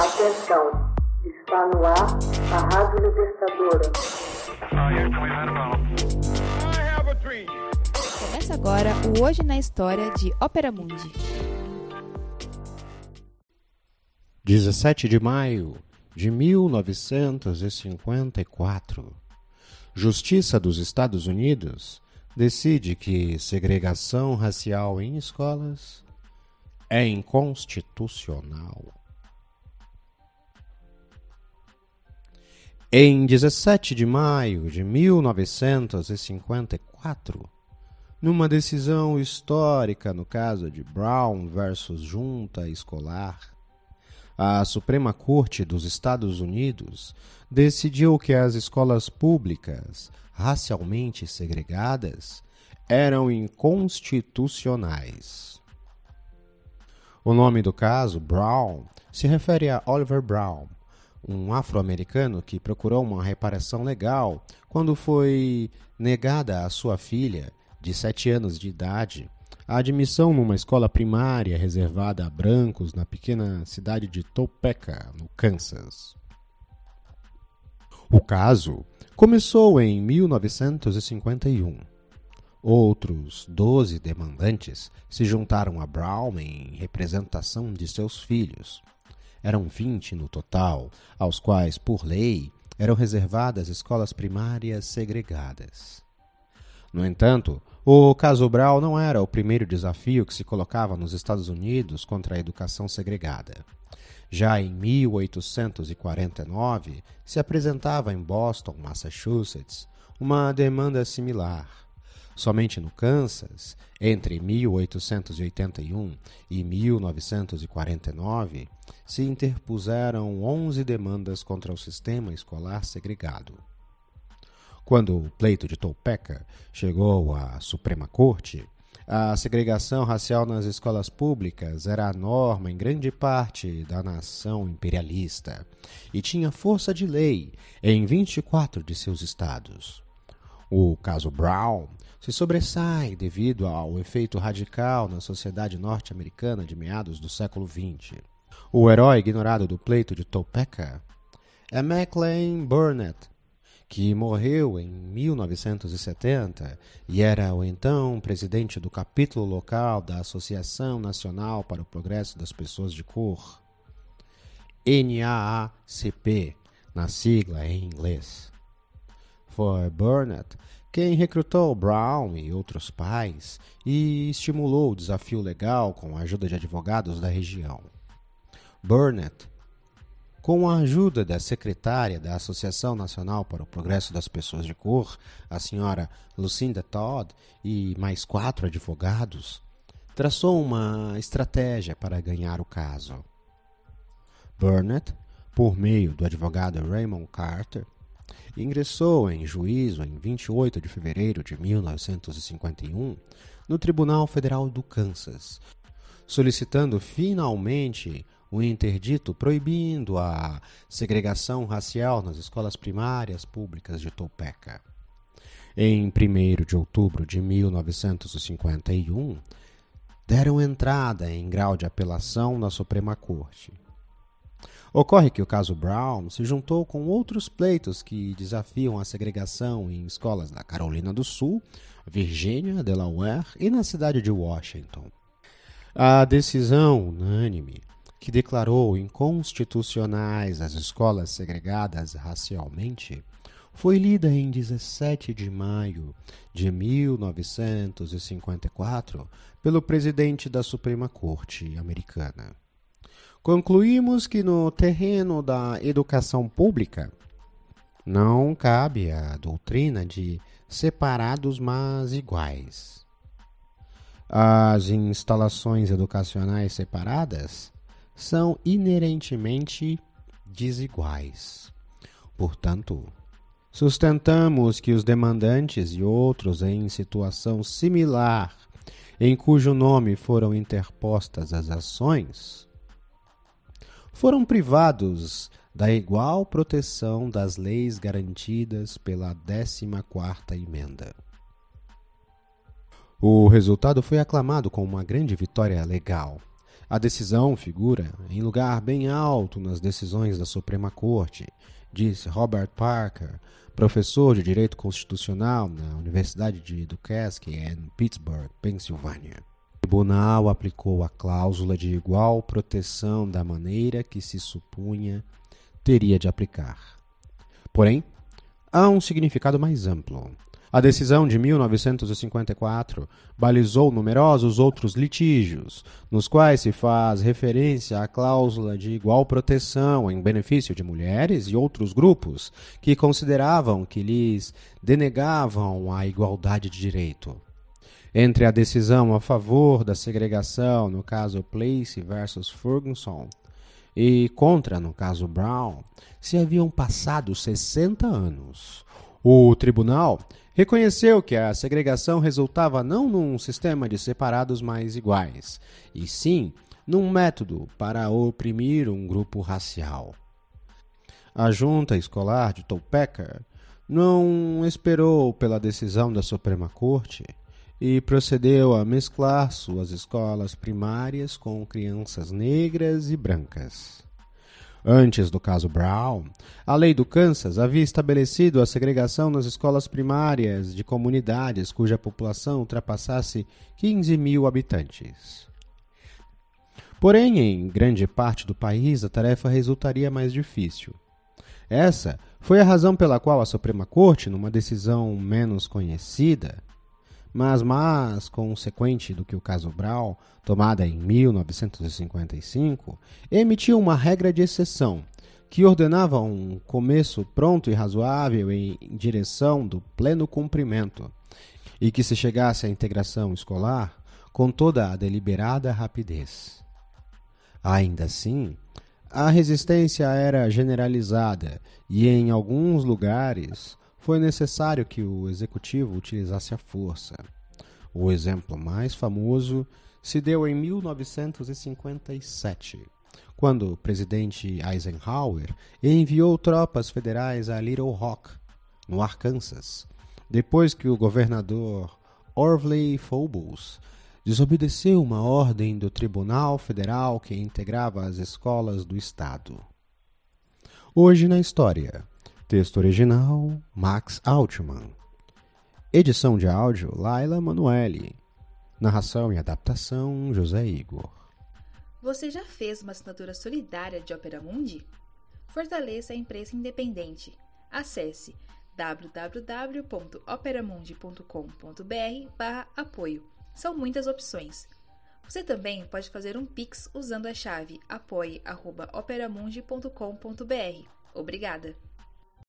Atenção, está no ar a Rádio Libertadora. Começa agora o Hoje na História de Ópera Mundi. 17 de maio de 1954. Justiça dos Estados Unidos decide que segregação racial em escolas é inconstitucional. Em 17 de maio de 1954, numa decisão histórica no caso de Brown versus Junta Escolar, a Suprema Corte dos Estados Unidos decidiu que as escolas públicas racialmente segregadas eram inconstitucionais. O nome do caso, Brown, se refere a Oliver Brown, um afro-americano que procurou uma reparação legal quando foi negada à sua filha, de sete anos de idade, a admissão numa escola primária reservada a brancos na pequena cidade de Topeka, no Kansas. O caso começou em 1951. Outros doze demandantes se juntaram a Brown em representação de seus filhos eram 20 no total, aos quais, por lei, eram reservadas escolas primárias segregadas. No entanto, o caso Brown não era o primeiro desafio que se colocava nos Estados Unidos contra a educação segregada. Já em 1849, se apresentava em Boston, Massachusetts, uma demanda similar. Somente no Kansas, entre 1881 e 1949, se interpuseram 11 demandas contra o sistema escolar segregado. Quando o pleito de Topeka chegou à Suprema Corte, a segregação racial nas escolas públicas era a norma em grande parte da nação imperialista e tinha força de lei em 24 de seus estados. O caso Brown se sobressai devido ao efeito radical na sociedade norte-americana de meados do século XX. O herói ignorado do pleito de Topeka é Maclean Burnett, que morreu em 1970 e era o então presidente do capítulo local da Associação Nacional para o Progresso das Pessoas de Cor, NAACP, na sigla em inglês. Foi Burnett quem recrutou Brown e outros pais e estimulou o desafio legal com a ajuda de advogados da região. Burnett, com a ajuda da secretária da Associação Nacional para o Progresso das Pessoas de Cor, a senhora Lucinda Todd, e mais quatro advogados, traçou uma estratégia para ganhar o caso. Burnett, por meio do advogado Raymond Carter, ingressou em juízo em 28 de fevereiro de 1951 no Tribunal Federal do Kansas, solicitando finalmente o interdito proibindo a segregação racial nas escolas primárias públicas de Topeka. Em 1 de outubro de 1951, deram entrada em grau de apelação na Suprema Corte. Ocorre que o caso Brown se juntou com outros pleitos que desafiam a segregação em escolas da Carolina do Sul, Virgínia, Delaware e na cidade de Washington. A decisão unânime que declarou inconstitucionais as escolas segregadas racialmente foi lida em 17 de maio de 1954 pelo presidente da Suprema Corte americana. Concluímos que no terreno da educação pública não cabe a doutrina de separados mas iguais. As instalações educacionais separadas são inerentemente desiguais. Portanto, sustentamos que os demandantes e outros em situação similar, em cujo nome foram interpostas as ações, foram privados da igual proteção das leis garantidas pela 14ª emenda. O resultado foi aclamado como uma grande vitória legal. A decisão figura em lugar bem alto nas decisões da Suprema Corte, disse Robert Parker, professor de Direito Constitucional na Universidade de Duquesne, em Pittsburgh, Pensilvânia. Tribunal aplicou a cláusula de igual proteção da maneira que se supunha teria de aplicar. Porém, há um significado mais amplo. A decisão de 1954 balizou numerosos outros litígios, nos quais se faz referência à cláusula de igual proteção em benefício de mulheres e outros grupos que consideravam que lhes denegavam a igualdade de direito. Entre a decisão a favor da segregação, no caso Place versus Ferguson, e contra, no caso Brown, se haviam passado 60 anos. O tribunal reconheceu que a segregação resultava não num sistema de separados mais iguais, e sim num método para oprimir um grupo racial. A junta escolar de Topeka não esperou pela decisão da Suprema Corte e procedeu a mesclar suas escolas primárias com crianças negras e brancas. Antes do caso Brown, a lei do Kansas havia estabelecido a segregação nas escolas primárias de comunidades cuja população ultrapassasse 15 mil habitantes. Porém, em grande parte do país, a tarefa resultaria mais difícil. Essa foi a razão pela qual a Suprema Corte, numa decisão menos conhecida, mas mais consequente do que o caso Brown, tomada em 1955, emitiu uma regra de exceção que ordenava um começo pronto e razoável em direção do pleno cumprimento e que se chegasse à integração escolar com toda a deliberada rapidez. Ainda assim, a resistência era generalizada e, em alguns lugares, foi necessário que o executivo utilizasse a força. O exemplo mais famoso se deu em 1957, quando o presidente Eisenhower enviou tropas federais a Little Rock, no Arkansas, depois que o governador Orville Faubus desobedeceu uma ordem do Tribunal Federal que integrava as escolas do estado. Hoje na história. Texto original: Max Altman. Edição de áudio: Laila Manuelle. Narração e adaptação: José Igor. Você já fez uma assinatura solidária de Opera Mundi? Fortaleça a imprensa independente. Acesse www.operamundi.com.br/apoio. São muitas opções. Você também pode fazer um Pix usando a chave apoie.operamundi.com.br. Obrigada!